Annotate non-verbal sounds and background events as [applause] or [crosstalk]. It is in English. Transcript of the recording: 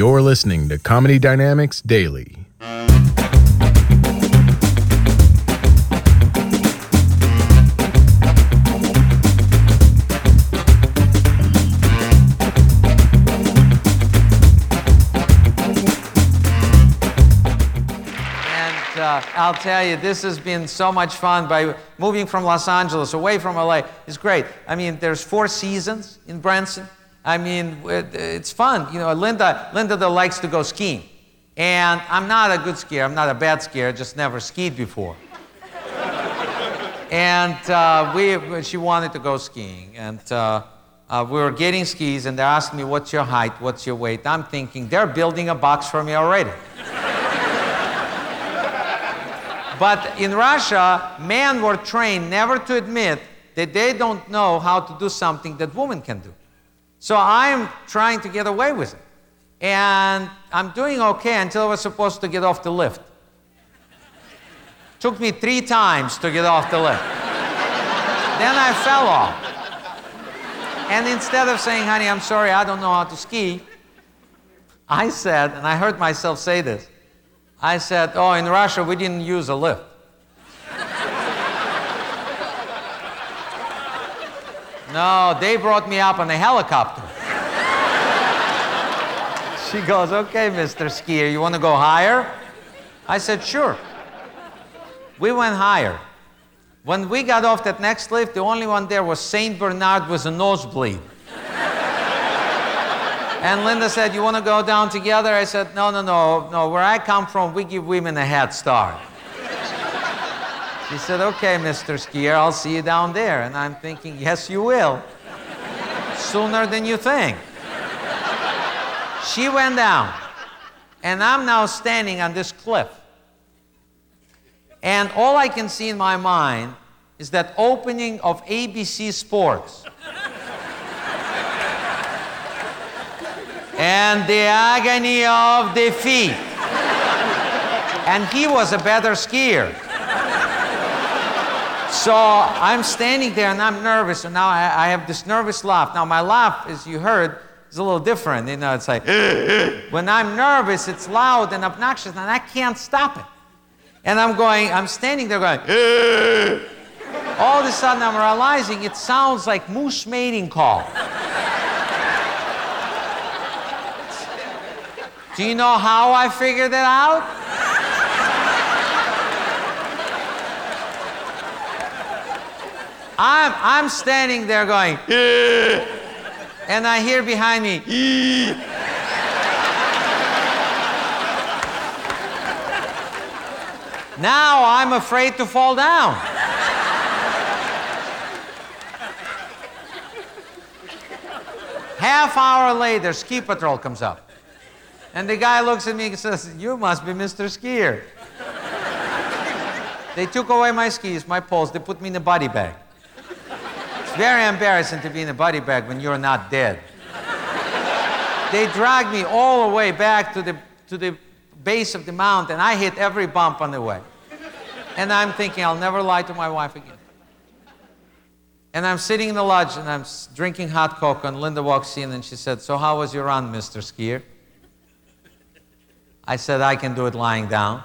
You're listening to Comedy Dynamics Daily. And uh, I'll tell you, this has been so much fun by moving from Los Angeles away from LA. It's great. I mean, there's four seasons in Branson. I mean, it- it's fun. You know, Linda, Linda likes to go skiing. And I'm not a good skier. I'm not a bad skier. I just never skied before. and uh, we, she wanted to go skiing. And uh, uh, we were getting skis, and they asked me, What's your height? What's your weight? I'm thinking, they're building a box for me already. But in Russia, men were trained never to admit that they don't know how to do something that women can do. So I'm trying to get away with it. And I'm doing okay until I was supposed to get off the lift. Took me three times to get off the lift. then I fell off. And instead of saying, honey, I'm sorry, I don't know how to ski, I said, and I heard myself say this, I said, oh, in Russia, we didn't use a lift. No, they brought me up on a helicopter. she goes, okay, Mr. Skier, you want to go higher? I said, sure. We went higher. When we got off that next lift, the only one there was St. Bernard with a nosebleed. And Linda said, You want to go down together? I said, No, no, no, no. Where I come from, we give women a head start. She said, Okay, Mr. Skier, I'll see you down there. And I'm thinking, Yes, you will. Sooner than you think. She went down. And I'm now standing on this cliff. And all I can see in my mind is that opening of ABC Sports. and the agony of defeat. And he was a better skier. So I'm standing there and I'm nervous, and now I, I have this nervous laugh. Now, my laugh, as you heard, is a little different. You know, it's like, [laughs] when I'm nervous, it's loud and obnoxious, and I can't stop it. And I'm going, I'm standing there going, [laughs] all of a sudden I'm realizing it sounds like moose mating call. Do you know how I figured that out? I'm, I'm standing there going, [laughs] and I hear behind me, now I'm afraid to fall down. Half hour later, ski patrol comes up. And the guy looks at me and says, You must be Mr. Skier. they took away my skis, my poles, they put me in a body bag. Very embarrassing to be in a body bag when you're not dead. they dragged me all the way back to the, to the base of the mountain. And I hit every bump on the way. And I'm thinking, I'll never lie to my wife again. And I'm sitting in the lodge and I'm drinking hot cocoa, and Linda walks in and she said, So, how was your run, Mr. Skier? I said, I can do it lying down.